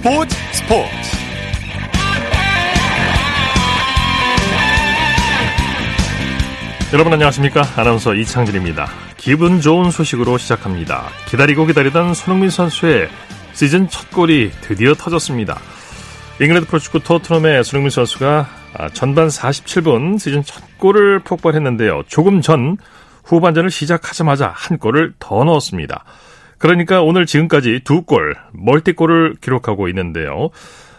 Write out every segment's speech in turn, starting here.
스포츠 스포츠. 여러분 안녕하십니까? 아나운서 이창진입니다. 기분 좋은 소식으로 시작합니다. 기다리고 기다리던 손흥민 선수의 시즌 첫 골이 드디어 터졌습니다. 잉글랜드 프로축구 토트넘의 손흥민 선수가 아, 전반 47분 시즌 첫 골을 폭발했는데요. 조금 전 후반전을 시작하자마자 한 골을 더 넣었습니다 그러니까 오늘 지금까지 두 골, 멀티골을 기록하고 있는데요.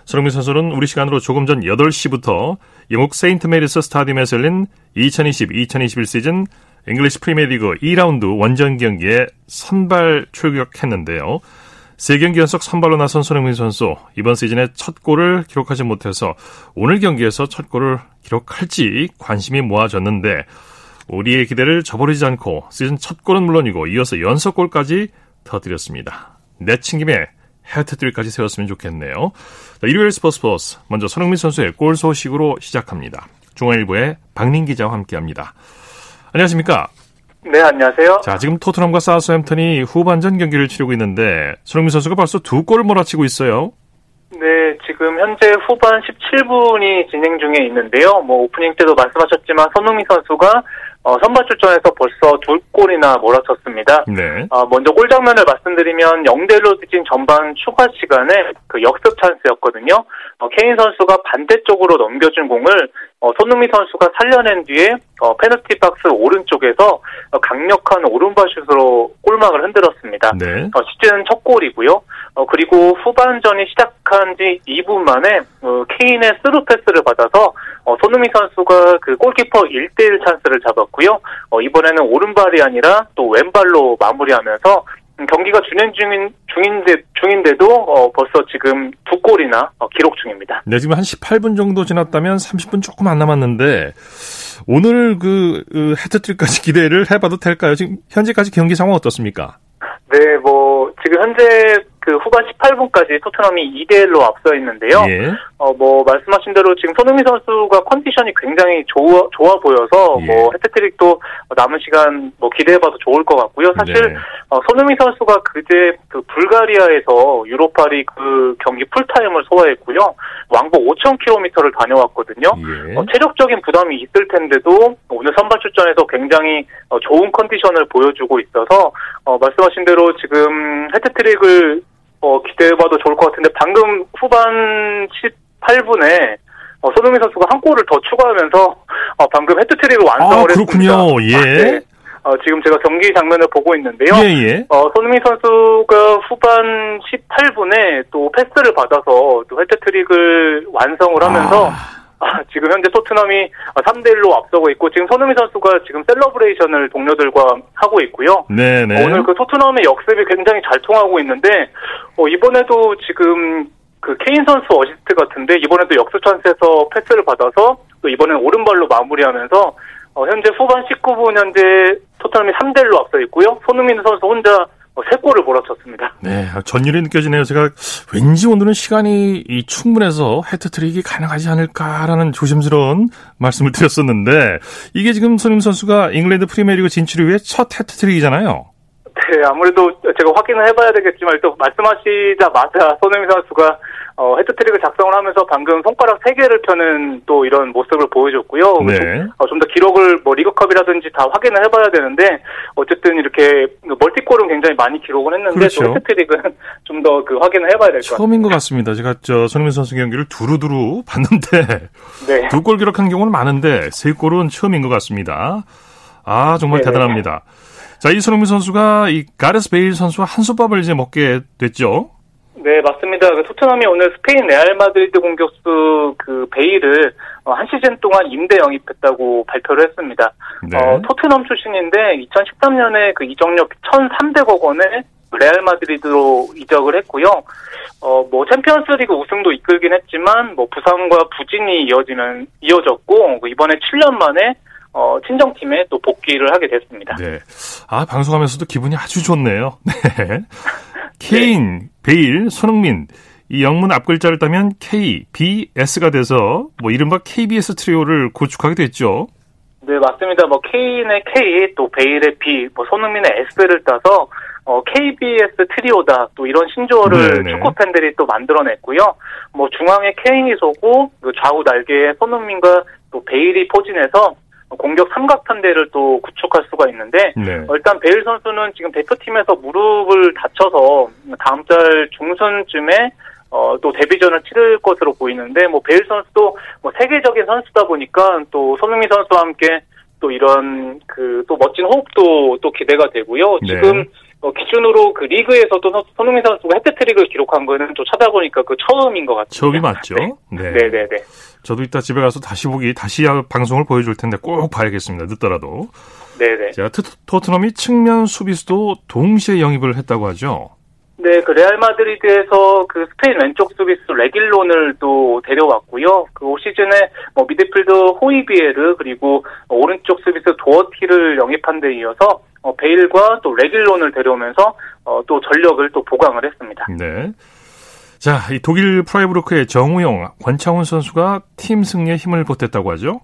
손흥민 선수는 우리 시간으로 조금 전 8시부터 영국 세인트 메리스 스타디움에서 열린 2020-2021 시즌 잉글리시 프리미어리그 2라운드 원정 경기에 선발 출격했는데요. 세 경기 연속 선발로 나선 손흥민 선수 이번 시즌에 첫 골을 기록하지 못해서 오늘 경기에서 첫 골을 기록할지 관심이 모아졌는데 우리의 기대를 저버리지 않고 시즌 첫 골은 물론이고 이어서 연속골까지 터뜨렸습니다. 내친 김에 해트트릭까지 세웠으면 좋겠네요. 자, 일요일 스포츠 스포츠 먼저 손흥민 선수의 골 소식으로 시작합니다. 중앙일보의 박민 기자와 함께합니다. 안녕하십니까? 네, 안녕하세요. 자, 지금 토트넘과 사우스햄턴이 후반전 경기를 치르고 있는데 손흥민 선수가 벌써 두 골을 몰아치고 있어요. 네, 지금 현재 후반 17분이 진행 중에 있는데요. 뭐 오프닝 때도 말씀하셨지만 손흥민 선수가 어, 선발 출전에서 벌써 두 골이나 몰아쳤습니다. 네. 어, 먼저 골 장면을 말씀드리면 0대1로 뒤진 전반 추가 시간에 그 역습 찬스였거든요. 어, 케인 선수가 반대쪽으로 넘겨준 공을 어, 손흥민 선수가 살려낸 뒤에 어, 페널티 박스 오른쪽에서 어, 강력한 오른발슛으로 골망을 흔들었습니다. 네. 어, 시즌 첫 골이고요. 어, 그리고 후반전이 시작한 지 2분 만에 어, 케인의 스루 패스를 받아서 어, 손흥민 선수가 그 골키퍼 1대1 찬스를 잡았고요. 어, 이번에는 오른발이 아니라 또 왼발로 마무리하면서 음, 경기가 진행 중인 중인데 중인데도 어, 벌써 지금 두 골이나 어, 기록 중입니다. 네, 지금 한 18분 정도 지났다면 30분 조금 안 남았는데 오늘 그, 그 해트트릭까지 기대를 해봐도 될까요? 지금 현재까지 경기 상황 어떻습니까? 네, 뭐 지금 현재 그 후반 18분까지 토트넘이 2대 1로 앞서 있는데요. 예. 어, 뭐, 말씀하신 대로 지금 손흥민 선수가 컨디션이 굉장히 좋아, 좋아 보여서, 예. 뭐, 해트트릭도 남은 시간 뭐 기대해봐도 좋을 것 같고요. 사실, 네. 어, 손흥민 선수가 그제 그 불가리아에서 유로파리그 경기 풀타임을 소화했고요. 왕복 5,000km를 다녀왔거든요. 예. 어, 체력적인 부담이 있을 텐데도 오늘 선발 출전에서 굉장히 어, 좋은 컨디션을 보여주고 있어서 어, 말씀하신 대로 지금 해트트릭을 어, 기대해봐도 좋을 것 같은데 방금 후반 18분에 어, 손흥민 선수가 한 골을 더 추가하면서 어, 방금 해트트릭을 완성을 아, 그렇군요. 했습니다. 예. 네. 어, 지금 제가 경기 장면을 보고 있는데요. 예, 예. 어, 손흥민 선수가 후반 18분에 또 패스를 받아서 또 해트트릭을 완성을 하면서 아. 아, 지금 현재 토트넘이 3대1로 앞서고 있고 지금 손흥민 선수가 지금 celebration을 동료들과 하고 있고요. 네네. 오늘 그 토트넘의 역습이 굉장히 잘 통하고 있는데 어, 이번에도 지금 그 케인 선수 어시스트 같은데 이번에도 역습 찬스에서 패스를 받아서 또 이번엔 오른발로 마무리하면서 어, 현재 후반 19분 현재 토트넘이 3대1로 앞서 있고요. 손흥민 선수 혼자 어, 3골을 몰아쳤습니다. 네, 전율이 느껴지네요. 제가 왠지 오늘은 시간이 이 충분해서 해트트릭이 가능하지 않을까라는 조심스러운 말씀을 드렸었는데 이게 지금 손흥민 선수가 잉글랜드 프리미어리그 진출 이후에 첫 해트트릭이잖아요. 네, 아무래도 제가 확인을 해봐야 되겠지만 또 말씀하시자마자 손흥민 선수가 어, 해트트릭을 작성을 하면서 방금 손가락 3개를 펴는 또 이런 모습을 보여줬고요. 네. 어, 좀더 기록을 뭐 리그컵이라든지 다 확인을 해봐야 되는데 어쨌든 이렇게 멀티골은 굉장히 많이 기록을 했는데 그렇죠. 또 해트트릭은 좀 더 그 확인을 해봐야 될 것 같아요. 처음인 것 같습니다. 제가 저 손흥민 선수 경기를 두루두루 봤는데 네. 두골 기록한 경우는 많은데 세 골은 처음인 것 같습니다. 아 정말 네네. 대단합니다. 자, 이 손흥민 선수가 이 가레스 베일 선수와 한솥밥을 이제 먹게 됐죠. 네, 맞습니다. 그 토트넘이 오늘 스페인 레알 마드리드 공격수 그 베일을 어, 한 시즌 동안 임대 영입했다고 발표를 했습니다. 네. 어, 토트넘 출신인데 2013년에 그 이적료 1,300억 원에 레알 마드리드로 이적을 했고요. 어, 뭐 챔피언스리그 우승도 이끌긴 했지만 뭐 부상과 부진이 이어지면 이어졌고 그 이번에 7년 만에 어, 친정팀에 또 복귀를 하게 됐습니다. 네. 아, 방송하면서도 기분이 아주 좋네요. 네. 케인, 베일, 손흥민. 이 영문 앞글자를 따면 K, B, S가 돼서 뭐 이른바 KBS 트리오를 구축하게 됐죠. 네, 맞습니다. 뭐, 케인의 K, 또 베일의 B, 뭐, 손흥민의 S를 따서, 어, KBS 트리오다 또 이런 신조어를 네네. 축구 팬들이 또 만들어냈고요. 뭐 중앙에 케인이 서고 그 좌우 날개에 손흥민과 또 베일이 포진해서 공격 삼각편대를 또 구축할 수가 있는데 네. 어, 일단 베일 선수는 지금 대표팀에서 무릎을 다쳐서 다음 달 중순쯤에 어, 또 데뷔전을 치를 것으로 보이는데, 뭐, 베일 선수도 뭐 세계적인 선수다 보니까 또 손흥민 선수와 함께 또 이런 그 또 멋진 호흡도 또 기대가 되고요. 네. 지금 어, 기준으로 그 리그에서도 손흥민 선수가 해트트릭을 기록한 거는 또 찾아보니까 그 처음인 것 같아요. 처음이 맞죠? 네. 네. 네, 네, 네. 저도 이따 집에 가서 다시 보기, 다시 방송을 보여줄 텐데 꼭 봐야겠습니다. 늦더라도. 네네. 자, 토트넘이 측면 수비수도 동시에 영입을 했다고 하죠? 네, 그 레알 마드리드에서 그 스페인 왼쪽 수비수 레길론을 또 데려왔고요. 그 올 시즌에 뭐 미드필더 호이비에르 그리고 오른쪽 수비수 도어티를 영입한 데 이어서 어, 베일과 또 레길론을 데려오면서 어, 또 전력을 또 보강을 했습니다. 네. 자, 이 독일 프라이부르크의 정우영, 권창훈 선수가 팀 승리에 힘을 보탰다고 하죠?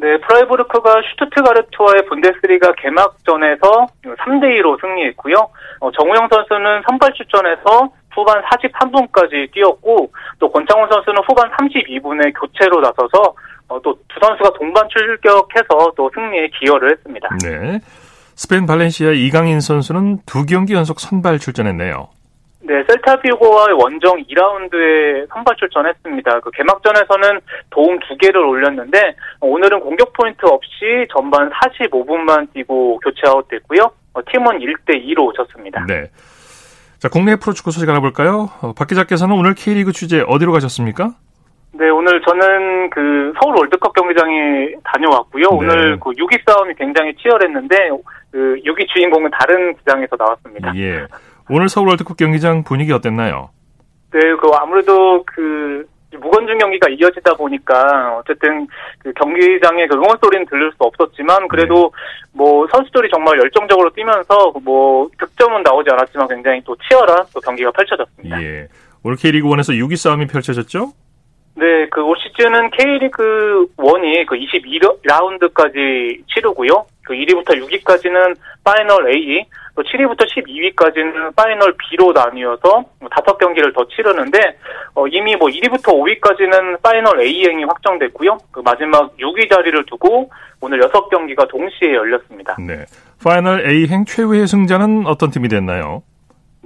네, 프라이부르크가 슈투트가르트와의 분데스리가 개막전에서 3대2로 승리했고요. 어, 정우영 선수는 선발 출전해서 후반 43분까지 뛰었고 또 권창훈 선수는 후반 32분에 교체로 나서서 어, 또두 선수가 동반 출격해서 또 승리에 기여를 했습니다. 네. 스페인 발렌시아 이강인 선수는 두 경기 연속 선발 출전했네요. 네, 셀타비고와의 원정 2라운드에 선발 출전했습니다. 그 개막전에서는 도움 두 개를 올렸는데 오늘은 공격 포인트 없이 전반 45분만 뛰고 교체 아웃됐고요. 어, 팀은 1대 2로 졌습니다. 네. 자, 국내 프로축구 소식 알아볼까요? 어, 박 기자께서는 오늘 K리그 취재 어디로 가셨습니까? 네, 오늘 저는 그 서울 월드컵 경기장에 다녀왔고요. 네. 오늘 그 6위 싸움이 굉장히 치열했는데 그 6위 주인공은 다른 구장에서 나왔습니다. 예. 오늘 서울 월드컵 경기장 분위기 어땠나요? 네, 그 아무래도 그 무관중 경기가 이어지다 보니까 어쨌든 그 경기장의 그 응원 소리는 들릴 수 없었지만 그래도 네. 뭐 선수들이 정말 열정적으로 뛰면서 뭐 득점은 나오지 않았지만 굉장히 또 치열한 또 경기가 펼쳐졌습니다. 예. 오늘 K리그 1에서 6위 싸움이 펼쳐졌죠? 네, 그 올 시즌은 K리그 1이 그 22라운드까지 치르고요. 그 1위부터 6위까지는 파이널 A, 또 7위부터 12위까지는 파이널 B로 나뉘어서 다섯 경기를 더 치르는데 어, 이미 뭐 1위부터 5위까지는 파이널 A행이 확정됐고요. 그 마지막 6위 자리를 두고 오늘 6경기가 동시에 열렸습니다. 네. 파이널 A행 최후의 승자는 어떤 팀이 됐나요?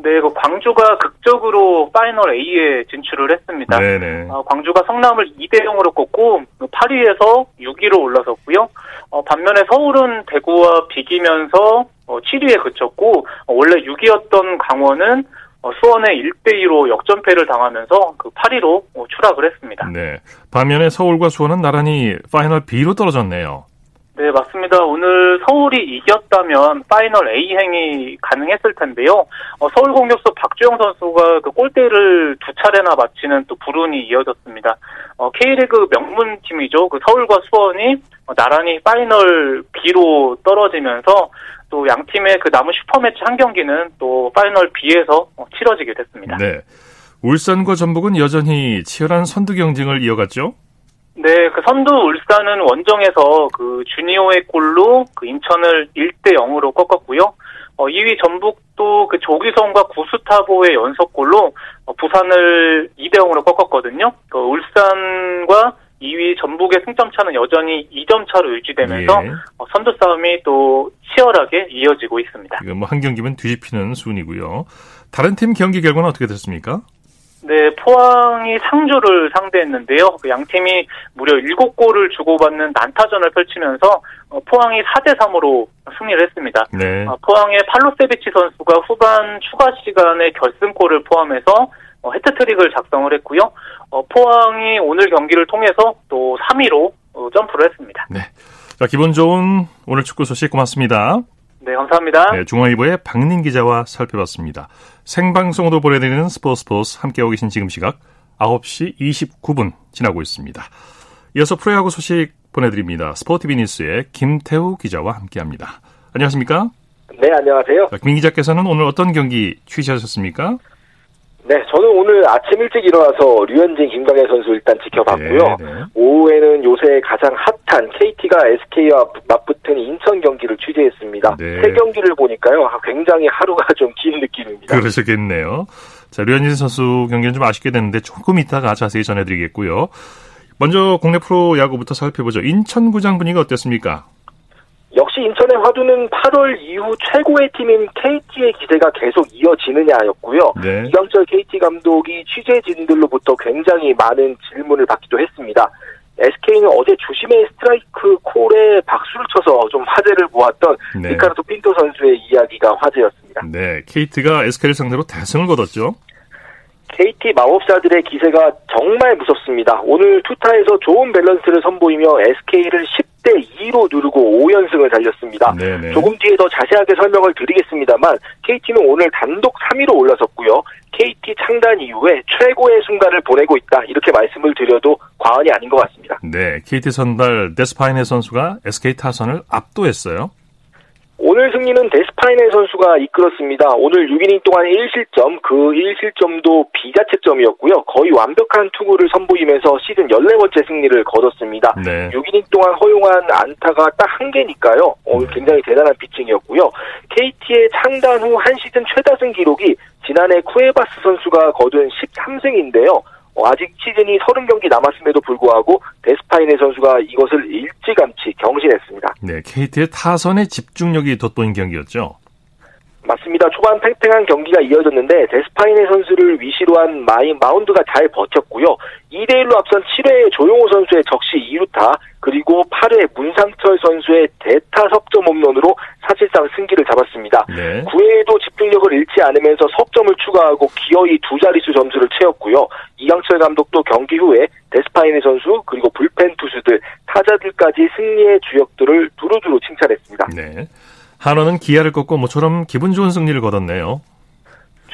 네, 그 광주가 극적으로 파이널 A에 진출을 했습니다. 네네. 어, 광주가 성남을 2대 0으로 꺾고 8위에서 6위로 올라섰고요. 어, 반면에 서울은 대구와 비기면서 어, 7위에 그쳤고 어, 원래 6위였던 강원은 어, 수원에 1대 2로 역전패를 당하면서 그 8위로 어, 추락을 했습니다. 네. 반면에 서울과 수원은 나란히 파이널 B로 떨어졌네요. 네, 맞습니다. 오늘 서울이 이겼다면 파이널 A행이 가능했을 텐데요. 어, 서울 공격수 박주영 선수가 그 골대를 두 차례나 맞히는 또 불운이 이어졌습니다. 어, K리그 명문팀이죠. 그 서울과 수원이 어, 나란히 파이널 B로 떨어지면서 또 양 팀의 그 남은 슈퍼매치 한 경기는 또 파이널 B에서 어, 치러지게 됐습니다. 네. 울산과 전북은 여전히 치열한 선두 경쟁을 이어갔죠? 네, 그 선두 울산은 원정에서 그 주니오의 골로 그 인천을 1대 0으로 꺾었고요. 어, 2위 전북도 그 조기성과 구스타보의 연속골로 어, 부산을 2대 0으로 꺾었거든요. 그 울산과 2위 전북의 승점 차는 여전히 2점 차로 유지되면서 예. 어, 선두 싸움이 또 치열하게 이어지고 있습니다. 지금 뭐 한 경기면 뒤집히는 순이고요. 다른 팀 경기 결과는 어떻게 됐습니까? 네, 포항이 상주를 상대했는데요. 그양 팀이 무려 7골을 주고받는 난타전을 펼치면서 어, 포항이 4대 3으로 승리를 했습니다. 네. 어, 포항의 팔로세비치 선수가 후반 추가 시간에 결승골을 포함해서 어, 헤트트릭을 작성을 했고요. 포항이 오늘 경기를 통해서 또 3위로 점프를 했습니다. 네. 자, 기분 좋은 오늘 축구 소식 고맙습니다. 네, 감사합니다. 네, 중앙일보의 박민 기자와 살펴봤습니다. 생방송으로 보내드리는 스포츠 스포츠 함께하고 계신 지금 시각 9시 29분 지나고 있습니다. 이어서 프로야구 소식 보내드립니다. 스포티비 뉴스의 김태우 기자와 함께합니다. 안녕하십니까? 네, 안녕하세요. 김 기자께서는 오늘 어떤 경기 취재하셨습니까? 네, 저는 오늘 아침 일찍 일어나서 류현진, 김광현 선수 일단 지켜봤고요. 네, 네. 오후에는 요새 가장 핫한 KT가 SK와 맞붙은 인천 경기를 취재했습니다. 네. 세 경기를 보니까요, 굉장히 하루가 좀 긴 느낌입니다. 그러셨겠네요. 자, 류현진 선수 경기는 좀 아쉽게 됐는데 조금 이따가 자세히 전해드리겠고요. 먼저 국내 프로 야구부터 살펴보죠. 인천구장 분위기가 어땠습니까? 역시 인천의 화두는 8월 이후 최고의 팀인 KT의 기세가 계속 이어지느냐였고요. 네. 이강철 KT 감독이 취재진들로부터 굉장히 많은 질문을 받기도 했습니다. SK는 어제 주심의 스트라이크 콜에 박수를 쳐서 좀 화제를 모았던 네. 리카르도 핀토 선수의 이야기가 화제였습니다. 네, KT가 SK를 상대로 대승을 거뒀죠. KT 마법사들의 기세가 정말 무섭습니다. 오늘 투타에서 좋은 밸런스를 선보이며 SK를 10대 2로 누르고 5연승을 달렸습니다. 네네. 조금 뒤에 더 자세하게 설명을 드리겠습니다만 KT는 오늘 단독 3위로 올라섰고요. KT 창단 이후에 최고의 순간을 보내고 있다. 이렇게 말씀을 드려도 과언이 아닌 것 같습니다. 네, KT 선발 데스파이네 선수가 SK 타선을 압도했어요. 오늘 승리는 데스파이네 선수가 이끌었습니다. 오늘 6이닝 동안 1실점, 그 1실점도 비자책점이었고요. 거의 완벽한 투구를 선보이면서 시즌 14번째 승리를 거뒀습니다. 네. 6이닝 동안 허용한 안타가 딱 한 개니까요. 어, 네. 굉장히 대단한 피칭이었고요. KT의 창단 후 한 시즌 최다승 기록이 지난해 쿠에바스 선수가 거둔 13승인데요. 어, 아직 시즌이 30경기 남았음에도 불구하고 데스파이네 선수가 이것을 일찌감치 경신했습니다. 네, KT의 타선의 집중력이 돋보인 경기였죠. 맞습니다. 초반 팽팽한 경기가 이어졌는데 데스파이네 선수를 위시로 한 마인 마운드가 잘 버텼고요. 2대1로 앞선 7회에 조용호 선수의 적시 2루타 그리고 8회 문상철 선수의 대타 석점 홈런으로 사실상 승기를 잡았습니다. 네. 9회에도 집중력을 잃지 않으면서 석점을 추가하고 기어이 두 자릿수 점수를 채웠고요. 이강철 감독도 경기 후에 데스파이네 선수 그리고 불펜 투수들 타자들까지 승리의 주역들을 두루두루 칭찬했습니다. 네. 한화는 기아를 꺾고 모처럼 기분 좋은 승리를 거뒀네요.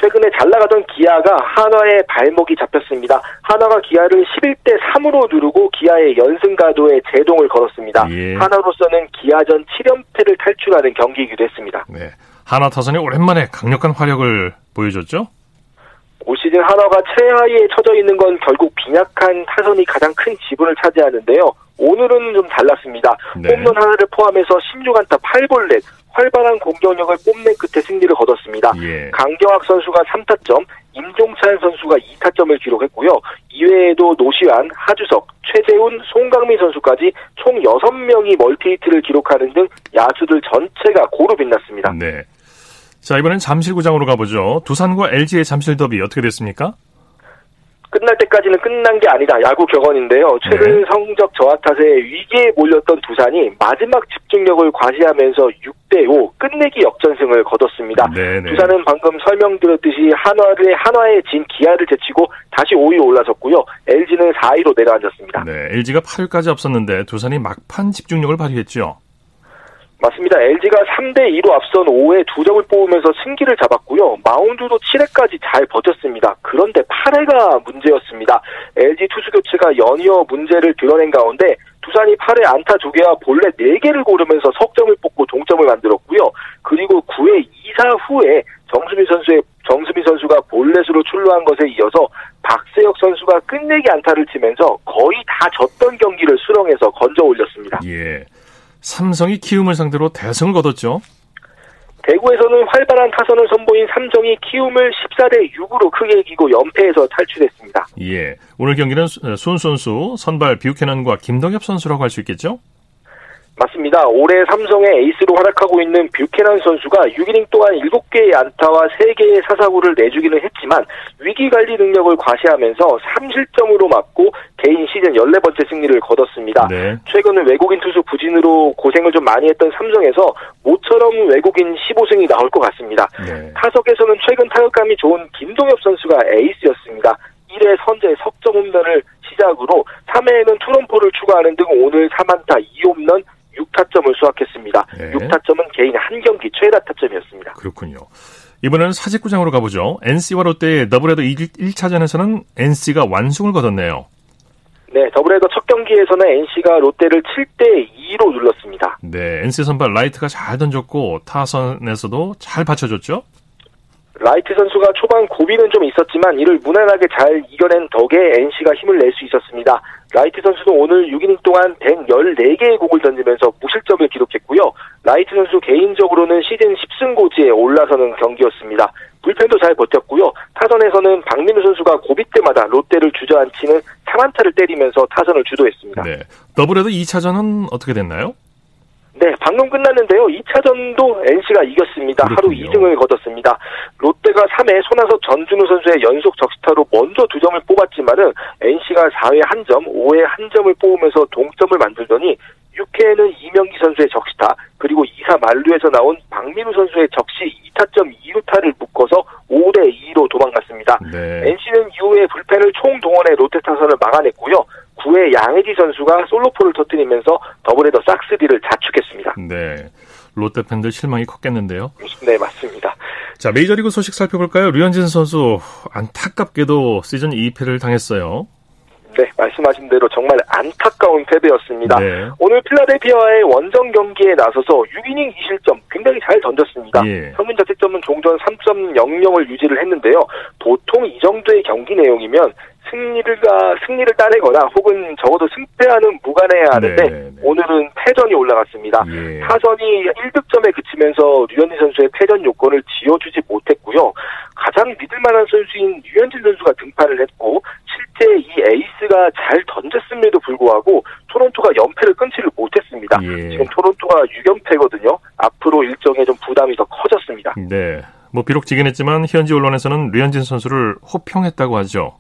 최근에 잘 나가던 기아가 한화에 발목이 잡혔습니다. 한화가 기아를 11대 3으로 누르고 기아의 연승 가도에 제동을 걸었습니다. 예. 한화로서는 기아전 7연패를 탈출하는 경기이기도 했습니다. 네. 한화 타선이 오랜만에 강력한 화력을 보여줬죠? 올 시즌 한화가 최하위에 처져 있는 건 결국 빈약한 타선이 가장 큰 지분을 차지하는데요. 오늘은 좀 달랐습니다. 네. 홈런 하나를 포함해서 16안타 8볼넷, 활발한 공격력을 뽐낸 끝에 승리를 거뒀습니다. 예. 강경학 선수가 3타점, 임종찬 선수가 2타점을 기록했고요. 이외에도 노시환, 하주석, 최재훈, 송강민 선수까지 총 6명이 멀티히트를 기록하는 등 야수들 전체가 고루 빛났습니다. 네. 자, 이번엔 잠실구장으로 가보죠. 두산과 LG의 잠실 더비 어떻게 됐습니까? 끝날 때까지는 끝난 게 아니다. 야구 격언인데요. 최근 네. 성적 저하 탓에 위기에 몰렸던 두산이 마지막 집중력을 과시하면서 6대5 끝내기 역전승을 거뒀습니다. 네네. 네. 두산은 방금 설명드렸듯이 한화를 한화에 진 기아를 제치고 다시 5위로 올라섰고요. LG는 4위로 내려앉았습니다. 네, LG가 8회까지 앞섰는데 두산이 막판 집중력을 발휘했죠. 맞습니다. LG가 3대 2로 앞선 5회 두 점을 뽑으면서 승기를 잡았고요. 마운드도 7회까지 잘 버텼습니다. 그런데 8회가 문제였습니다. LG 투수 교체가 연이어 문제를 드러낸 가운데 두산이 8회 안타 2개와 볼넷 4개를 고르면서 석점을 뽑고 동점을 만들었고요. 그리고 9회 2사 후에 정수미 선수의 정수미 선수가 볼넷으로 출루한 것에 이어서 박세혁 선수가 끝내기 안타를 치면서 거의 다 졌던 경기를 수렁에서 건져 올렸습니다. 예. 삼성이 키움을 상대로 대승을 거뒀죠. 대구에서는 활발한 타선을 선보인 삼성이 키움을 14대 6으로 크게 이기고 연패에서 탈출했습니다. 예. 오늘 경기는 손 선수, 선발 뷰캐넌과 김동엽 선수라고 할 수 있겠죠? 맞습니다. 올해 삼성의 에이스로 활약하고 있는 뷰캐넌 선수가 6이닝 동안 7개의 안타와 3개의 사사구를 내주기는 했지만 위기 관리 능력을 과시하면서 3실점으로 막고 개인 시즌 14번째 승리를 거뒀습니다. 네. 최근은 외국인 투수 부진으로 고생을 좀 많이 했던 삼성에서 모처럼 외국인 15승이 나올 것 같습니다. 네. 타석에서는 최근 타격감이 좋은 김동엽 선수가 에이스였습니다. 1회 선제 석점 홈런을 시작으로 3회에는 투런포를 추가하는 등 오늘 3안타 2홈런 6타점을 수확했습니다. 네. 6타점은 개인 한 경기 최다 타점이었습니다. 그렇군요. 이번에는 사직구장으로 가보죠. NC와 롯데의 더블헤더 1차전에서는 NC가 완승을 거뒀네요. 네, 더블헤더 첫 경기에서는 NC가 롯데를 7대 2로 눌렀습니다. 네, NC 선발 라이트가 잘 던졌고 타선에서도 잘 받쳐줬죠? 라이트 선수가 초반 고비는 좀 있었지만 이를 무난하게 잘 이겨낸 덕에 NC가 힘을 낼 수 있었습니다. 라이트 선수도 오늘 6이닝 동안 114개의 공을 던지면서 무실점을 기록했고요. 라이트 선수 개인적으로는 시즌 10승 고지에 올라서는 경기였습니다. 불펜도 잘 버텼고요. 타선에서는 박민우 선수가 고비 때마다 롯데를 주저앉히는 3안타를 때리면서 타선을 주도했습니다. 네. 더블헤더 2차전은 어떻게 됐나요? 네, 방금 끝났는데요. 2차전도 NC가 이겼습니다. 그렇군요. 하루 2등을 거뒀습니다. 롯데가 3회 손아섭 전준우 선수의 연속 적시타로 먼저 두 점을 뽑았지만은 NC가 4회 한 점, 5회 한 점을 뽑으면서 동점을 만들더니 6회에는 이명기 선수의 적시타, 그리고 2사 만루에서 나온 박민우 선수의 적시 2타점 2루타를 묶어서 5대 2로 도망갔습니다. 네. NC는 이후에 불펜을 총 동원해 롯데 타선을 막아냈고요. 9회 양혜지 선수가 솔로포를 터뜨리면서 더블헤더 싹스디를 자축했습니다. 네. 롯데 팬들 실망이 컸겠는데요. 네, 맞습니다. 자, 메이저리그 소식 살펴볼까요? 류현진 선수 안타깝게도 시즌 2패를 당했어요. 네, 말씀하신 대로 정말 안타까운 패배였습니다. 네. 오늘 필라델피아의 원정 경기에 나서서 6이닝 2실점 굉장히 잘 던졌습니다. 예. 평균 자책점은 종전 3.00을 유지를 했는데요. 보통 이 정도의 경기 내용이면 승리를 가 승리를 따내거나 혹은 적어도 승패하는 무관해야 하는데 네, 네. 오늘은 패전이 올라갔습니다. 예. 타선이 1득점에 그치면서 류현진 선수의 패전 요건을 지어주지 못했고요. 가장 믿을만한 선수인 류현진 선수가 등판을 했고 실제 이 에이스가 잘 던졌음에도 불구하고 토론토가 연패를 끊지를 못했습니다. 예. 지금 토론토가 6연패거든요. 앞으로 일정에 좀 부담이 더 커졌습니다. 네. 뭐 비록 지긴 했지만 현지 언론에서는 류현진 선수를 호평했다고 하죠.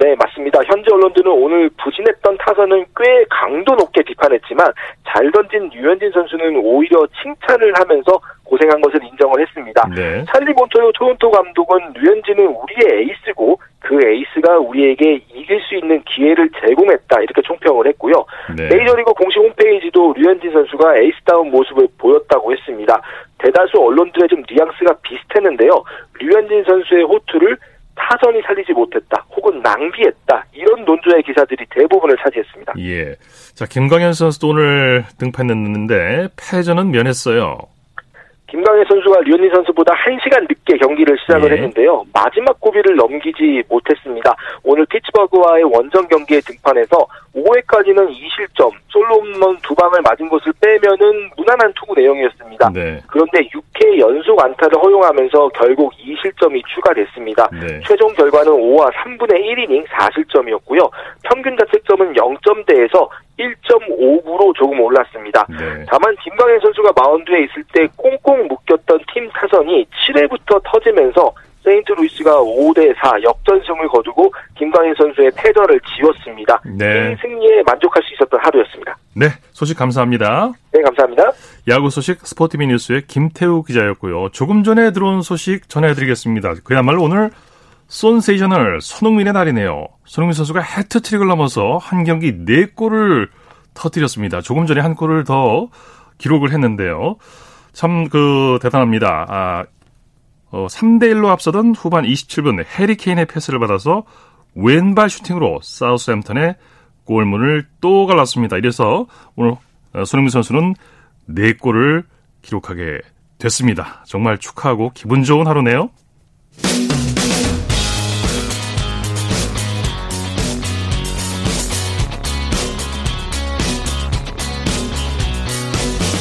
네, 맞습니다. 현지 언론들은 오늘 부진했던 타선은 꽤 강도 높게 비판했지만 잘 던진 류현진 선수는 오히려 칭찬을 하면서 고생한 것을 인정을 했습니다. 네. 찰리 몬토요 토론토 감독은 류현진은 우리의 에이스고 그 에이스가 우리에게 이길 수 있는 기회를 제공했다 이렇게 총평을 했고요. 네. 메이저리그 공식 홈페이지도 류현진 선수가 에이스다운 모습을 보였다고 했습니다. 대다수 언론들의 좀 뉘앙스가 비슷했는데요. 류현진 선수의 호투를 타선이 살리지 못했다 혹은 낭비했다 이런 논조의 기사들이 대부분을 차지했습니다. 예. 자 김광현 선수도 오늘 등판했는데 패전은 면했어요. 김광현 선수가 류현진 선수보다 1시간 늦게 경기를 시작을 예. 했는데요. 마지막 고비를 넘기지 못했습니다. 오늘 피츠버그와의 원정 경기에 등판해서 5회까지는 2실점, 솔로몬 두 방을 맞은 것을 빼면은 무난한 투구 내용이었습니다. 네. 그런데 6회 연속 안타를 허용하면서 결국 2실점이 추가됐습니다. 네. 최종 결과는 5와 3분의 1이닝 4실점이었고요. 평균 자책점은 0점대에서 1.59로 조금 올랐습니다. 네. 다만 김광현 선수가 마운드에 있을 때 꽁꽁 묶였던 팀 타선이 7회부터 터지면서 세인트루이스가 5대4 역전승을 거두고 김광현 선수의 패전을 지웠습니다. 네. 이 승리에 만족할 수 있었던 하루였습니다. 네, 소식 감사합니다. 네, 감사합니다. 야구 소식 스포티비 뉴스의 김태우 기자였고요. 조금 전에 들어온 소식 전해드리겠습니다. 그야말로 오늘 손세이셔널 손흥민의 날이네요. 손흥민 선수가 해트트릭을 넘어서 한 경기 4골을 터뜨렸습니다. 조금 전에 한 골을 더 기록을 했는데요. 참 그 대단합니다. 아, 어, 3대 1로 앞서던 후반 27분 해리 케인의 패스를 받아서 왼발 슈팅으로 사우스햄턴의 골문을 또 갈랐습니다. 이래서 오늘 어, 손흥민 선수는 4골을 기록하게 됐습니다. 정말 축하하고 기분 좋은 하루네요.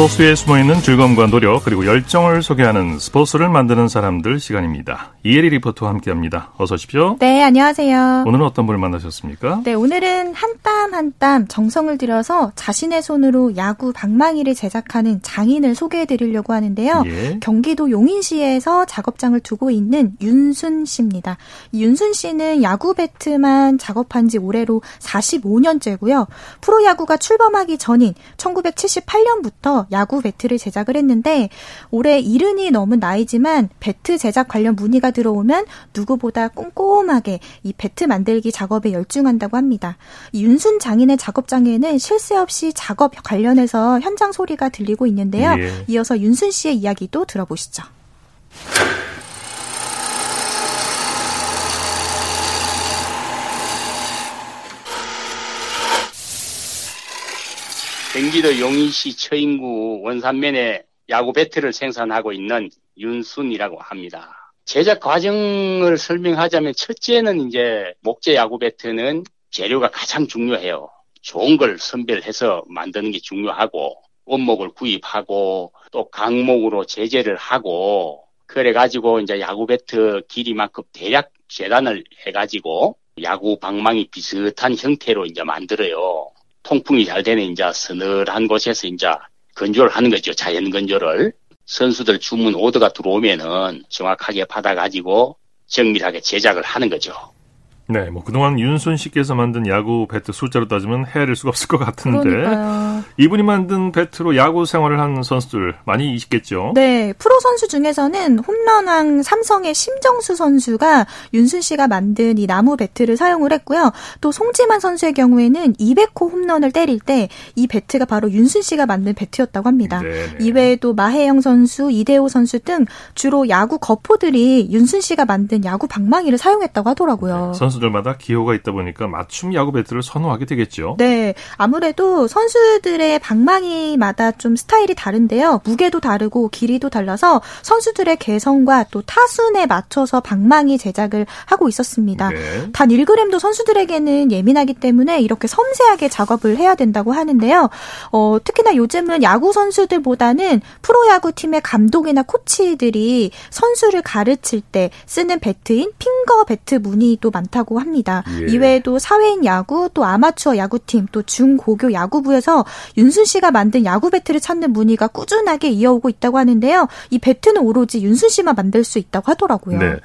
스포츠에 숨어있는 즐거움과 노력 그리고 열정을 소개하는 스포츠를 만드는 사람들 시간입니다. 이혜리 리포터와 함께합니다. 어서 오십시오. 네, 안녕하세요. 오늘은 어떤 분을 만나셨습니까? 네, 오늘은 한 땀 한 땀 정성을 들여서 자신의 손으로 야구 방망이를 제작하는 장인을 소개해드리려고 하는데요. 예. 경기도 용인시에서 작업장을 두고 있는 윤순 씨입니다. 윤순 씨는 야구 배트만 작업한 지 올해로 45년째고요. 프로야구가 출범하기 전인 1978년부터 야구 배트를 제작을 했는데 올해 이른이 넘은 나이지만 배트 제작 관련 문의가 들어오면 누구보다 꼼꼼하게 이 배트 만들기 작업에 열중한다고 합니다. 윤순 장인의 작업장에는 쉴새 없이 작업 관련해서 현장 소리가 들리고 있는데요. 예. 이어서 윤순 씨의 이야기도 들어보시죠. 경기도 용인시 처인구 원산면에 야구 배트를 생산하고 있는 윤순이라고 합니다. 제작 과정을 설명하자면 첫째는 이제 목재 야구 배트는 재료가 가장 중요해요. 좋은 걸 선별해서 만드는 게 중요하고 원목을 구입하고 또 강목으로 제재를 하고 그래 가지고 이제 야구 배트 길이만큼 대략 재단을 해 가지고 야구 방망이 비슷한 형태로 이제 만들어요. 통풍이 잘 되는 이제 서늘한 곳에서 이제 건조를 하는 거죠. 자연 건조를. 선수들 주문 오더가 들어오면은 정확하게 받아가지고 정밀하게 제작을 하는 거죠. 네, 뭐 그동안 윤순 씨께서 만든 야구 배트 숫자로 따지면 헤아릴 수가 없을 것 같은데 그러니까요. 이분이 만든 배트로 야구 생활을 한 선수들 많이 있겠죠. 네, 프로 선수 중에서는 홈런왕 삼성의 심정수 선수가 윤순 씨가 만든 이 나무 배트를 사용을 했고요. 또 송지만 선수의 경우에는 200호 홈런을 때릴 때 이 배트가 바로 윤순 씨가 만든 배트였다고 합니다. 네네. 이외에도 마혜영 선수, 이대호 선수 등 주로 야구 거포들이 윤순 씨가 만든 야구 방망이를 사용했다고 하더라고요. 선수 들마다 기호가 있다 보니까 맞춤 야구 배트를 선호하게 되겠죠. 네, 아무래도 선수들의 방망이마다 좀 스타일이 다른데요. 무게도 다르고 길이도 달라서 선수들의 개성과 또 타순에 맞춰서 방망이 제작을 하고 있었습니다. 네. 단 1g도 선수들에게는 예민하기 때문에 이렇게 섬세하게 작업을 해야 된다고 하는데요. 어, 특히나 요즘은 야구 선수들보다는 프로야구 팀의 감독이나 코치들이 선수를 가르칠 때 쓰는 배트인 핑거 배트 무늬도 많다 고 합니다. 예. 이외에도 사회인 야구, 또 아마추어 야구팀, 또 중고교 야구부에서 윤순 씨가 만든 야구 배트를 찾는 문의가 꾸준하게 이어오고 있다고 하는데요. 이 배트는 오로지 윤순 씨만 만들 수 있다고 하더라고요. 네.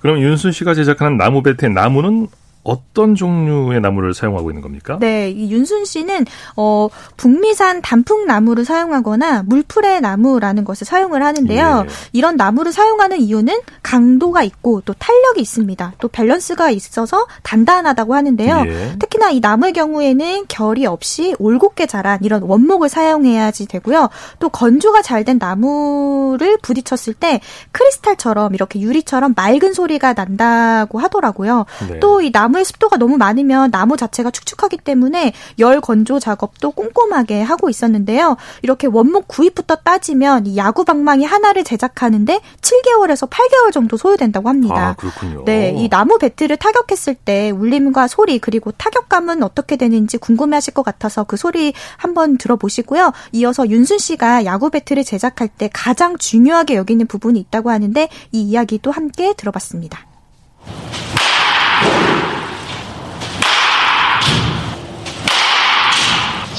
그럼 윤순 씨가 제작하는 나무 배트의 나무는 어떤 종류의 나무를 사용하고 있는 겁니까? 네, 이 윤순 씨는 어 북미산 단풍 나무를 사용하거나 물풀의 나무라는 것을 사용을 하는데요. 예. 이런 나무를 사용하는 이유는 강도가 있고 또 탄력이 있습니다. 또 밸런스가 있어서 단단하다고 하는데요. 예. 특히나 이 나무의 경우에는 결이 없이 올곧게 자란 이런 원목을 사용해야지 되고요. 또 건조가 잘 된 나무를 부딪혔을 때 크리스탈처럼 이렇게 유리처럼 맑은 소리가 난다고 하더라고요. 네. 또이 나무 의 습도가 너무 많으면 나무 자체가 축축하기 때문에 열 건조 작업도 꼼꼼하게 하고 있었는데요. 이렇게 원목 구입부터 따지면 이 야구 방망이 하나를 제작하는데 7개월에서 8개월 정도 소요된다고 합니다. 아, 그렇군요. 네, 이 나무 배트를 타격했을 때 울림과 소리 그리고 타격감은 어떻게 되는지 궁금해하실 것 같아서 그 소리 한번 들어보시고요. 이어서 윤순 씨가 야구 배트를 제작할 때 가장 중요하게 여기는 부분이 있다고 하는데 이 이야기도 함께 들어봤습니다.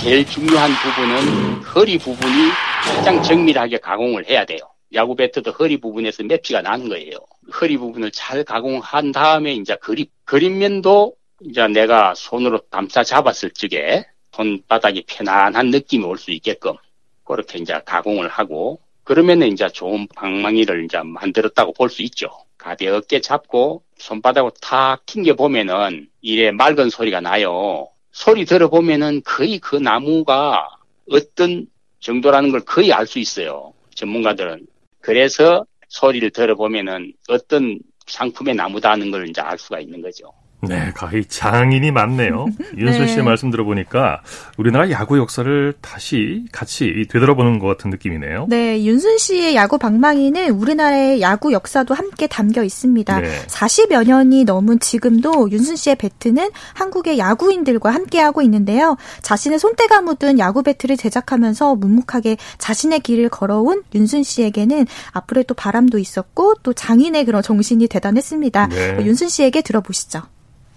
제일 중요한 부분은 허리 부분이 가장 정밀하게 가공을 해야 돼요. 야구 배트도 허리 부분에서 맵지가 나는 거예요. 허리 부분을 잘 가공한 다음에 이제 그립, 그립면도 이제 내가 손으로 감싸 잡았을 적에 손바닥이 편안한 느낌이 올 수 있게끔 그렇게 이제 가공을 하고 그러면은 이제 좋은 방망이를 이제 만들었다고 볼 수 있죠. 가볍게 잡고 손바닥으로 탁 튕겨 보면은 이래 맑은 소리가 나요. 소리 들어보면은 거의 그 나무가 어떤 정도라는 걸 거의 알 수 있어요. 전문가들은. 그래서 소리를 들어보면은 어떤 상품의 나무다는 걸 이제 알 수가 있는 거죠. 네, 거의 장인이 많네요. 윤순 씨의 말씀 들어보니까 우리나라 야구 역사를 다시 같이 되돌아보는 것 같은 느낌이네요. 네, 윤순 씨의 야구 방망이는 우리나라의 야구 역사도 함께 담겨 있습니다. 네. 40여 년이 넘은 지금도 윤순 씨의 배트는 한국의 야구인들과 함께하고 있는데요. 자신의 손때가 묻은 야구 배트를 제작하면서 묵묵하게 자신의 길을 걸어온 윤순 씨에게는 앞으로의 또 바람도 있었고 또 장인의 그런 정신이 대단했습니다. 네. 윤순 씨에게 들어보시죠.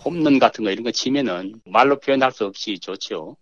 홈런 같은 거 이런 거 치면은 말로 표현할 수 없이 좋죠.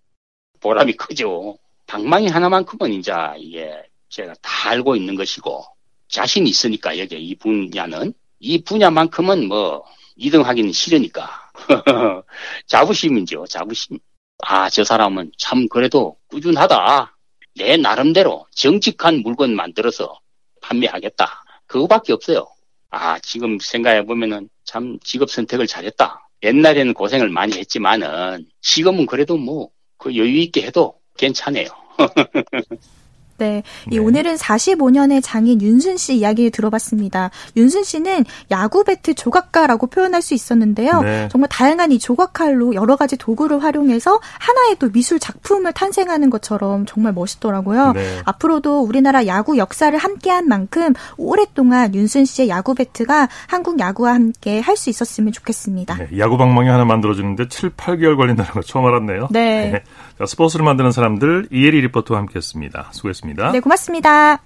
보람이 크죠. 방망이 하나만큼은 이제 이게 제가 다 알고 있는 것이고 자신이 있으니까 여기 이 분야는 이 분야만큼은 뭐 2등 하기는 싫으니까 자부심이죠. 자부심. 아, 저 사람은 참 그래도 꾸준하다. 내 나름대로 정직한 물건 만들어서 판매하겠다. 그거밖에 없어요. 아, 지금 생각해 보면은 참 직업 선택을 잘했다. 옛날에는 고생을 많이 했지만은 지금은 그래도 뭐 그 여유 있게 해도 괜찮아요. 네. 이 네. 오늘은 45년의 장인 윤순 씨 이야기 들어봤습니다. 윤순 씨는 야구 배트 조각가라고 표현할 수 있었는데요. 네. 정말 다양한 이 조각칼로 여러 가지 도구를 활용해서 하나의 또 미술 작품을 탄생하는 것처럼 정말 멋있더라고요. 네. 앞으로도 우리나라 야구 역사를 함께한 만큼 오랫동안 윤순 씨의 야구 배트가 한국 야구와 함께 할 수 있었으면 좋겠습니다. 네. 야구 방망이 하나 만들어주는데 7, 8개월 걸린다는 거 처음 알았네요. 네. 네. 자, 스포츠를 만드는 사람들 이혜리 리포터와 함께했습니다. 수고했습니다. 네, 고맙습니다.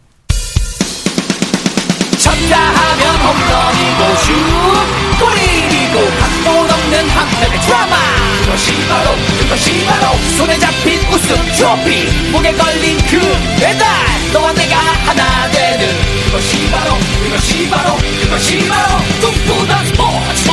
쳤다 하면 홈런이고 슛 골이고 각본 없는 한편의 드라마 그것이 바로 그것이 바로 손에 잡힌 우승 트로피 목에 걸린 그 배달 너와 내가 하나 되는 그것이 바로 그것이 바로 그것이 바로 꿈꾸던 스포츠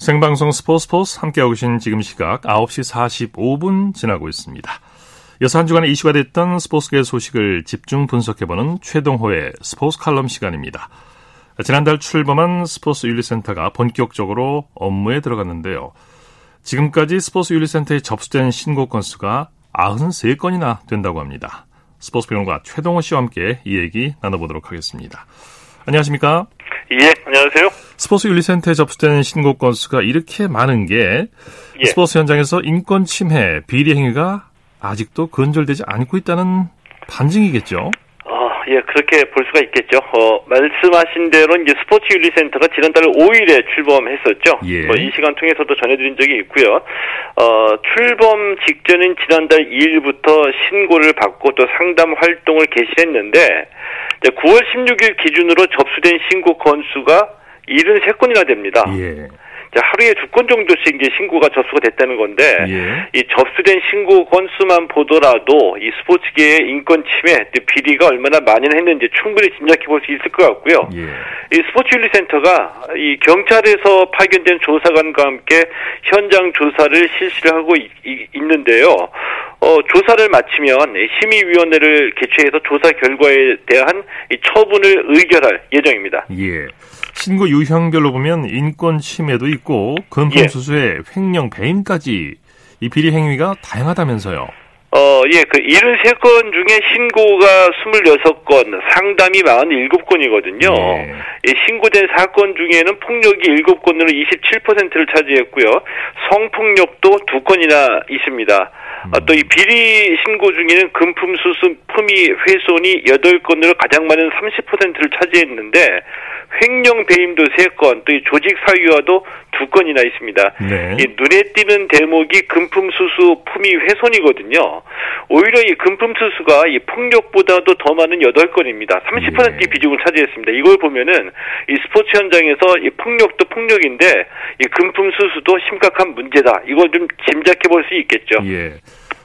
생방송 스포츠 스포츠 함께하고 계신 지금 시각 9시 45분 지나고 있습니다. 여섯 한 주간의 이슈가 됐던 스포츠계 소식을 집중 분석해보는 최동호의 스포츠 칼럼 시간입니다. 지난달 출범한 스포츠 윤리센터가 본격적으로 업무에 들어갔는데요. 지금까지 스포츠 윤리센터에 접수된 신고 건수가 93건이나 된다고 합니다. 스포츠 평론가 최동호 씨와 함께 이 얘기 나눠보도록 하겠습니다. 안녕하십니까? 예, 안녕하세요. 스포츠 윤리센터에 접수된 신고 건수가 이렇게 많은 게 예. 스포츠 현장에서 인권 침해, 비리 행위가 아직도 근절되지 않고 있다는 반증이겠죠? 예, 그렇게 볼 수가 있겠죠. 어, 말씀하신 대로 이제 스포츠 윤리센터가 지난달 5일에 출범했었죠. 예. 뭐이 시간 통해서도 전해드린 적이 있고요. 어, 출범 직전인 지난달 2일부터 신고를 받고 또 상담 활동을 개시했는데 9월 16일 기준으로 접수된 신고 건수가 73건이나 됩니다. 예. 하루에 두 건 정도씩 이제 신고가 접수가 됐다는 건데 예. 이 접수된 신고 건수만 보더라도 이 스포츠계의 인권 침해, 비리가 얼마나 만연했는지 충분히 짐작해 볼 수 있을 것 같고요. 예. 이 스포츠 윤리센터가 이 경찰에서 파견된 조사관과 함께 현장 조사를 실시를 하고 있, 있는데요. 어, 조사를 마치면 심의위원회를 개최해서 조사 결과에 대한 처분을 의결할 예정입니다. 예. 신고 유형별로 보면 인권 침해도 있고 금품 수수에 예. 횡령 배임까지 이 비리 행위가 다양하다면서요. 어, 예, 그 73건 중에 신고가 26건, 상담이 47건이거든요. 예. 예, 신고된 사건 중에는 폭력이 7건으로 27%를 차지했고요. 성폭력도 2건이나 있습니다. 음. 아, 또이 비리 신고 중에는 금품 수수, 품위 훼손이 8건으로 가장 많은 30%를 차지했는데 횡령 배임도 3건, 또 이 조직 사유화도 2건이나 있습니다. 네. 이 눈에 띄는 대목이 금품 수수 품위 훼손이거든요. 오히려 이 금품 수수가 이 폭력보다도 더 많은 8건입니다. 30%의 네. 비중을 차지했습니다. 이걸 보면은 이 스포츠 현장에서 이 폭력도 폭력인데 이 금품 수수도 심각한 문제다. 이걸 좀 짐작해 볼 수 있겠죠. 예.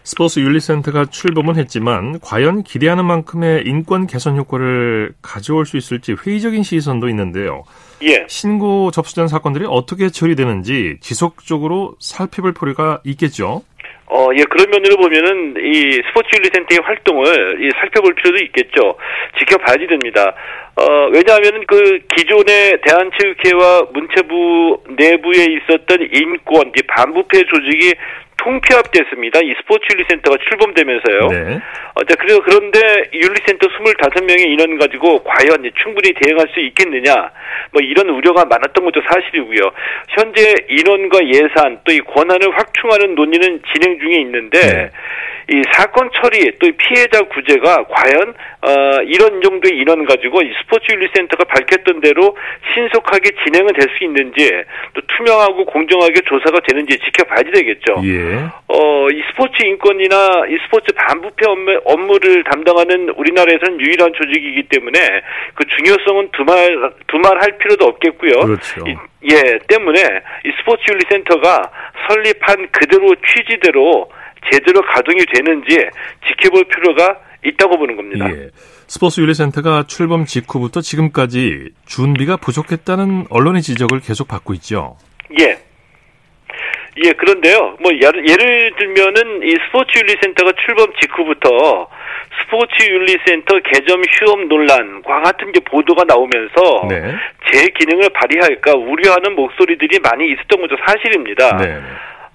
스포츠 윤리센터가 출범은 했지만 과연 기대하는 만큼의 인권 개선 효과를 가져올 수 있을지 회의적인 시선도 있는데요. 예. 신고 접수된 사건들이 어떻게 처리되는지 지속적으로 살펴볼 필요가 있겠죠. 어, 예, 그런 면으로 보면은 이 스포츠 윤리센터의 활동을 이 살펴볼 필요도 있겠죠. 지켜봐야지 됩니다. 어, 왜냐하면 그 기존의 대한체육회와 문체부 내부에 있었던 인권, 이 반부패 조직이 통폐합됐습니다. 이 스포츠 윤리센터가 출범되면서요. 네. 어, 그래서 그런데 윤리센터 25명의 인원 가지고 과연 충분히 대응할 수 있겠느냐, 뭐 이런 우려가 많았던 것도 사실이고요. 현재 인원과 예산 또 이 권한을 확충하는 논의는 진행 중에 있는데 네. 이 사건 처리 또 피해자 구제가 과연 어, 이런 정도의 인원 가지고 이 스포츠 윤리센터가 밝혔던 대로 신속하게 진행은 될 수 있는지 또 투명하고 공정하게 조사가 되는지 지켜봐야 되겠죠. 예. 어, 이 스포츠 인권이나 이 스포츠 반부패 업무, 업무를 담당하는 우리나라에서는 유일한 조직이기 때문에 그 중요성은 두말 두말할 필요도 없겠고요. 그렇죠. 이, 예, 때문에 이 스포츠 윤리센터가 설립한 그대로 취지대로 제대로 가동이 되는지 지켜볼 필요가 있다고 보는 겁니다. 예. 스포츠 윤리센터가 출범 직후부터 지금까지 준비가 부족했다는 언론의 지적을 계속 받고 있죠. 예. 예, 그런데요. 뭐 예를, 들면은 이 스포츠 윤리센터가 출범 직후부터 스포츠 윤리센터 개점 휴업 논란과 같은 게 보도가 나오면서 네. 제 기능을 발휘할까 우려하는 목소리들이 많이 있었던 것도 사실입니다. 네.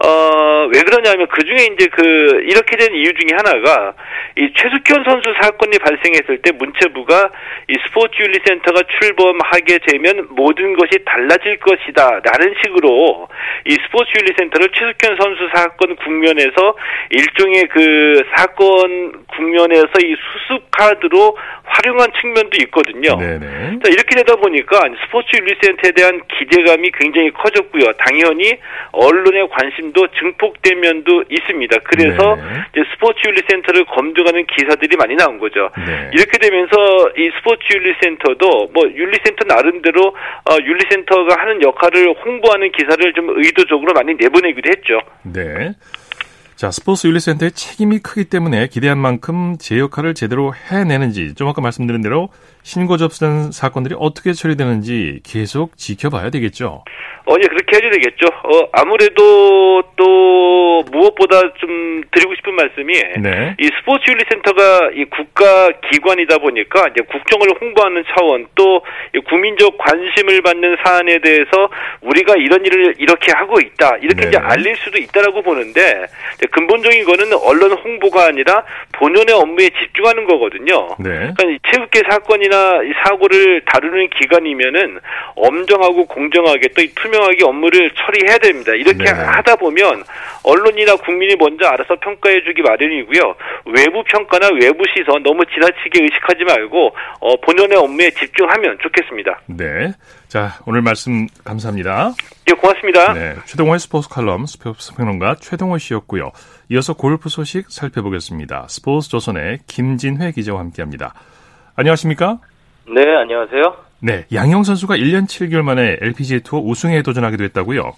어, 왜 그러냐면 그 중에 이제 그, 이렇게 된 이유 중에 하나가 이 최숙현 선수 사건이 발생했을 때 문체부가 이 스포츠 윤리센터가 출범하게 되면 모든 것이 달라질 것이다. 라는 식으로 이 스포츠 윤리센터를 최숙현 선수 사건 국면에서 일종의 그 사건 국면에서 이 수습 카드로 활용한 측면도 있거든요. 네네. 자, 이렇게 되다 보니까 스포츠 윤리센터에 대한 기대감이 굉장히 커졌고요. 당연히 언론의 관심 도 증폭된 면도 있습니다. 그래서 이제 스포츠 윤리센터를 검증하는 기사들이 많이 나온 거죠. 네. 이렇게 되면서 이 스포츠 윤리센터도 뭐 윤리센터 나름대로 어, 윤리센터가 하는 역할을 홍보하는 기사를 좀 의도적으로 많이 내보내기도 했죠. 네. 자, 스포츠 윤리센터의 책임이 크기 때문에 기대한 만큼 제 역할을 제대로 해내는지 좀 아까 말씀드린 대로 신고 접수된 사건들이 어떻게 처리되는지 계속 지켜봐야 되겠죠. 어, 예, 그렇게 해야 되겠죠. 어, 아무래도 또 무엇보다 좀 드리고 싶은 말씀이 네. 이 스포츠 윤리 센터가 이 국가 기관이다 보니까 이제 국정을 홍보하는 차원 또 국민적 관심을 받는 사안에 대해서 우리가 이런 일을 이렇게 하고 있다 이렇게 네. 이제 알릴 수도 있다라고 보는데 근본적인 거는 언론 홍보가 아니라 본연의 업무에 집중하는 거거든요. 네. 그러니까 체육계 사건이 나 사고를 다루는 기관이면은 엄정하고 공정하게 또 투명하게 업무를 처리해야 됩니다. 이렇게 네. 하다 보면 언론이나 국민이 먼저 알아서 평가해주기 마련이고요. 외부 평가나 외부 시선 너무 지나치게 의식하지 말고 어, 본연의 업무에 집중하면 좋겠습니다. 네. 자, 오늘 말씀 감사합니다. 예, 고맙습니다. 네. 최동호의 스포츠 칼럼 스포츠 평론가 최동호 씨였고요. 이어서 골프 소식 살펴보겠습니다. 스포츠 조선의 김진회 기자와 함께합니다. 안녕하십니까? 네, 안녕하세요. 네, 양희영 선수가 1년 7개월 만에 LPGA 투어 우승에 도전하기도 했다고요?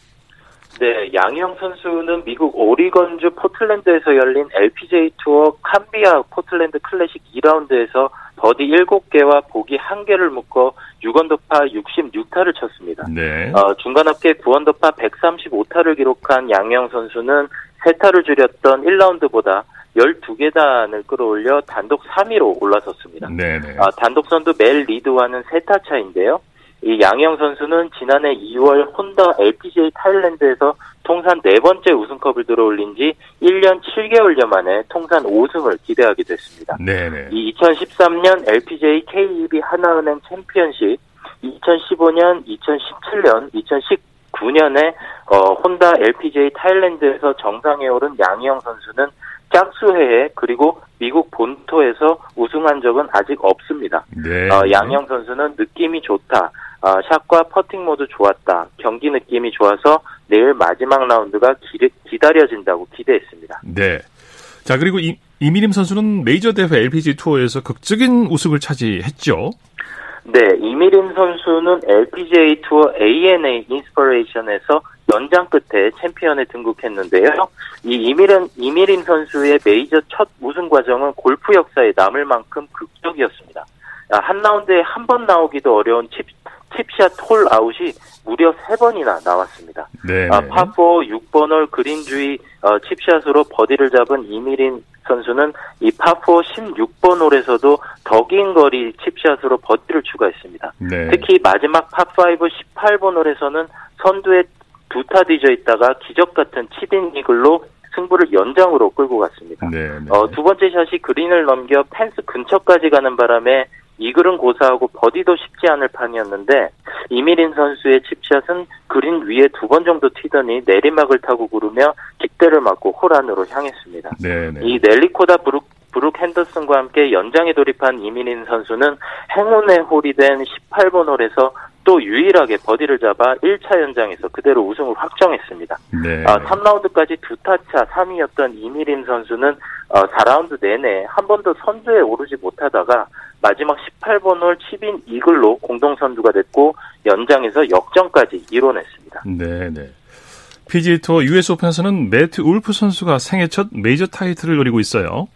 네, 양희영 선수는 미국 오리건주 포틀랜드에서 열린 LPGA 투어 캄비아 포틀랜드 클래식 2라운드에서 버디 7개와 보기 1개를 묶어 6언더파 66타를 쳤습니다. 네. 어, 중간 합계 9언더파 135타를 기록한 양희영 선수는 3타를 줄였던 1라운드보다 12계단을 끌어올려 단독 3위로 올라섰습니다. 네네. 아, 단독 선두 멜 리드와는 3타 차인데요. 이 양영 선수는 지난해 2월 혼다 LPGA 타일랜드에서 통산 네 번째 우승컵을 들어올린 지 1년 7개월여 만에 통산 5승을 기대하게 됐습니다. 네네. 이 2013년 LPGA KEB 하나은행 챔피언십, 2015년, 2017년, 2019년에 어, 혼다 LPGA 타일랜드에서 정상에 오른 양희영 선수는 짝수 해에 그리고 미국 본토에서 우승한 적은 아직 없습니다. 네. 어, 양희영 선수는 느낌이 좋다. 어, 샷과 퍼팅 모두 좋았다. 경기 느낌이 좋아서 내일 마지막 라운드가 기, 기다려진다고 기대했습니다. 네. 자, 그리고 이, 이미림 선수는 메이저 대회 LPGA 투어에서 극적인 우승을 차지했죠. 네, 이미림 선수는 LPGA 투어 ANA 인스퍼레이션에서 연장 끝에 챔피언에 등극했는데요. 이 이미림, 이미림 선수의 메이저 첫 우승 과정은 골프 역사에 남을 만큼 극적이었습니다. 아, 한 라운드에 한 번 나오기도 어려운 칩, 칩샷 홀 아웃이 무려 세번이나 나왔습니다. 네. 아, 파4 6번 홀 그린 주위 어, 칩샷으로 버디를 잡은 이미림 선수는 이 파4 16번 홀에서도 더 긴 거리 칩샷으로 버디를 추가했습니다. 네. 특히 마지막 파5 18번 홀에서는 선두에 두타 뒤져 있다가 기적 같은 칩인 이글로 승부를 연장으로 끌고 갔습니다. 네, 네. 어, 두 번째 샷이 그린을 넘겨 펜스 근처까지 가는 바람에 이글은 고사하고 버디도 쉽지 않을 판이었는데 이미림 선수의 칩샷은 그린 위에 두 번 정도 튀더니 내리막을 타고 구르며 깃대를 맞고 홀 안으로 향했습니다. 네네. 이 넬리 코다 브룩 브룩 핸더슨과 함께 연장에 돌입한 이미림 선수는 행운의 홀이 된 18번 홀에서 또 유일하게 버디를 잡아 1차 연장에서 그대로 우승을 확정했습니다. 네. 아, 3라운드까지 두 타차 3위였던 이미림 선수는 어, 4라운드 내내 한 번도 선두에 오르지 못하다가 마지막 18번 홀 칩인 이글로 공동 선두가 됐고 연장에서 역전까지 이뤄냈습니다. 네, 네. PGA 투어 US 오픈에서는 매트 울프 선수가 생애 첫 메이저 타이틀을 노리고 있어요.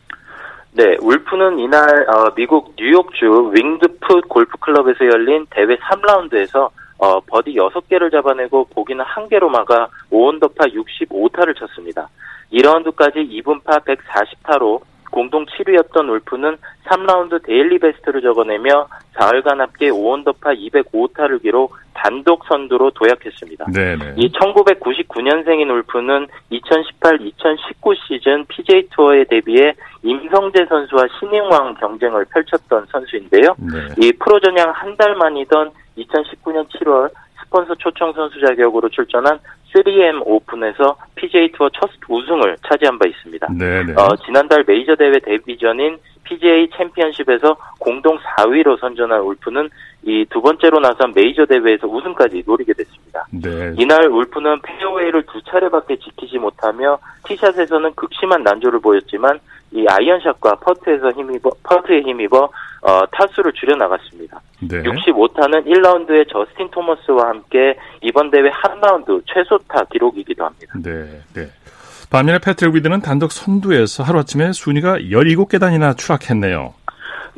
네, 울프는 이날 어, 미국 뉴욕주 윙드풋 골프클럽에서 열린 대회 3라운드에서 어, 버디 6개를 잡아내고 보기는 1개로 막아 5언더파 65타를 쳤습니다. 2라운드까지 이븐파 140타로 공동 7위였던 울프는 3라운드 데일리 베스트를 적어내며 사흘간 합계 5언더파 205타를 기록 단독 선두로 도약했습니다. 네네. 이 1999년생인 울프는 2018-2019 시즌 PGA 투어에 데뷔해 임성재 선수와 신인왕 경쟁을 펼쳤던 선수인데요. 네. 이 프로 전향 한 달 만이던 2019년 7월 스폰서 초청 선수 자격으로 출전한 3M 오픈에서 PGA 투어 첫 우승을 차지한 바 있습니다. 네네. 어, 지난달 메이저 대회 데뷔전인 PGA 챔피언십에서 공동 4위로 선전한 울프는 이 두 번째로 나선 메이저 대회에서 우승까지 노리게 됐습니다. 네. 이날 울프는 페어웨이를 두 차례밖에 지키지 못하며 티샷에서는 극심한 난조를 보였지만 이 아이언샷과 퍼트에서 힘입어 퍼트에 힘입어 어, 타수를 줄여 나갔습니다. 네. 65타는 1라운드에 저스틴 토머스와 함께 이번 대회 한 라운드 최소타 기록이기도 합니다. 네, 네. 반면에 패트릭 리드는 단독 선두에서 하루아침에 순위가 17계단이나 추락했네요.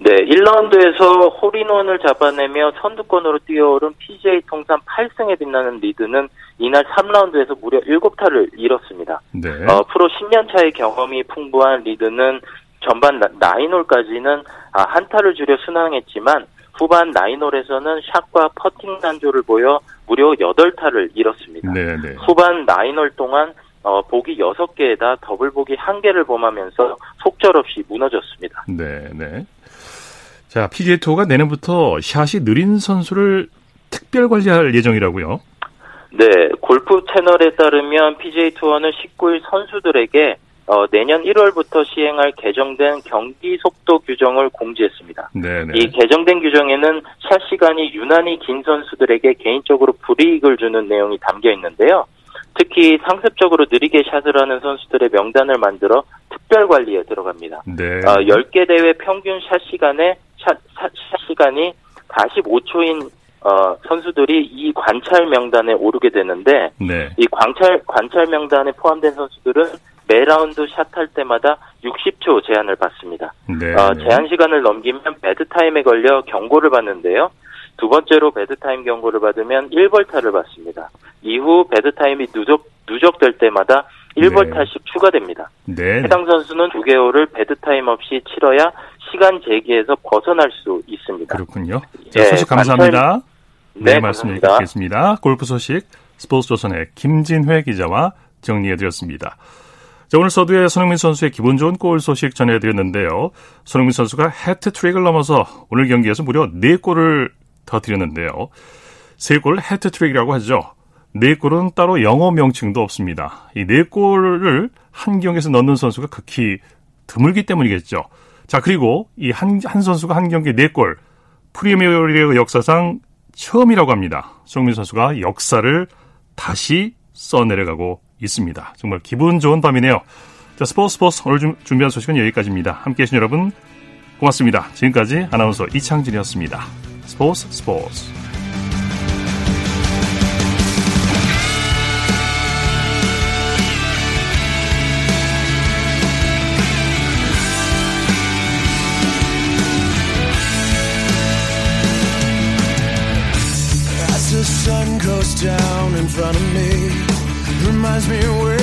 네, 1라운드에서 홀인원을 잡아내며 선두권으로 뛰어오른 PGA 통산 8승에 빛나는 리드는 이날 3라운드에서 무려 7타를 잃었습니다. 네. 어, 프로 10년 차의 경험이 풍부한 리드는 전반 nine hole까지는 아, 한타를 줄여 순항했지만 후반 nine hole에서는 샷과 퍼팅 난조를 보여 무려 8타를 잃었습니다. 네네. 네. 후반 nine hole 동안 어, 보기 6개에다 더블 보기 1개를 범하면서 속절없이 무너졌습니다. 네, 네. 자, PGA 투어가 내년부터 샷이 느린 선수를 특별 관리할 예정이라고요? 네, 골프 채널에 따르면 PGA 투어는 19일 선수들에게 어, 내년 1월부터 시행할 개정된 경기 속도 규정을 공지했습니다. 네네. 이 개정된 규정에는 샷 시간이 유난히 긴 선수들에게 개인적으로 불이익을 주는 내용이 담겨 있는데요. 특히 상습적으로 느리게 샷을 하는 선수들의 명단을 만들어 특별 관리에 들어갑니다. 네. 어, 10개 대회 평균 샷 시간에 샷, 샷, 샷 시간이 45초인 어, 선수들이 이 관찰 명단에 오르게 되는데 네. 이 관찰 관찰 명단에 포함된 선수들은 매 라운드 샷할 때마다 60초 제한을 받습니다. 네, 어, 네. 제한 시간을 넘기면 bad time에 걸려 경고를 받는데요. 두 번째로 bad time 경고를 받으면 1벌타를 받습니다. 이후 bad time이 누적 누적될 때마다 1벌타씩 네. 추가됩니다. 네. 해당 선수는 9개월을 bad time 없이 치러야 시간 제기에서 벗어날 수 있습니다. 그렇군요. 자, 소식 감사합니다. 관찰... 네, 네 말씀 드리겠습니다. 골프 소식 스포츠조선의 김진회 기자와 정리해드렸습니다. 자, 오늘 서두에 손흥민 선수의 기분 좋은 골 소식 전해드렸는데요. 손흥민 선수가 해트트릭을 넘어서 오늘 경기에서 무려 4골을 터뜨렸는데요. 3골 해트트릭이라고 하죠. 4골은 따로 영어 명칭도 없습니다. 이 4골을 한 경기에서 넣는 선수가 극히 드물기 때문이겠죠. 자, 그리고 이 한 한 선수가 한 경기에 4골, 프리미어리그 역사상 처음이라고 합니다. 손흥민 선수가 역사를 다시 써내려가고 있습니다. 정말 기분 좋은 밤이네요. 자, 스포츠 스포츠 오늘 좀 준비한 소식은 여기까지입니다. 함께 해 주신 여러분 고맙습니다. 지금까지 아나운서 이창진이었습니다. Sports Sports. As the sun goes down in front of me, reminds me where.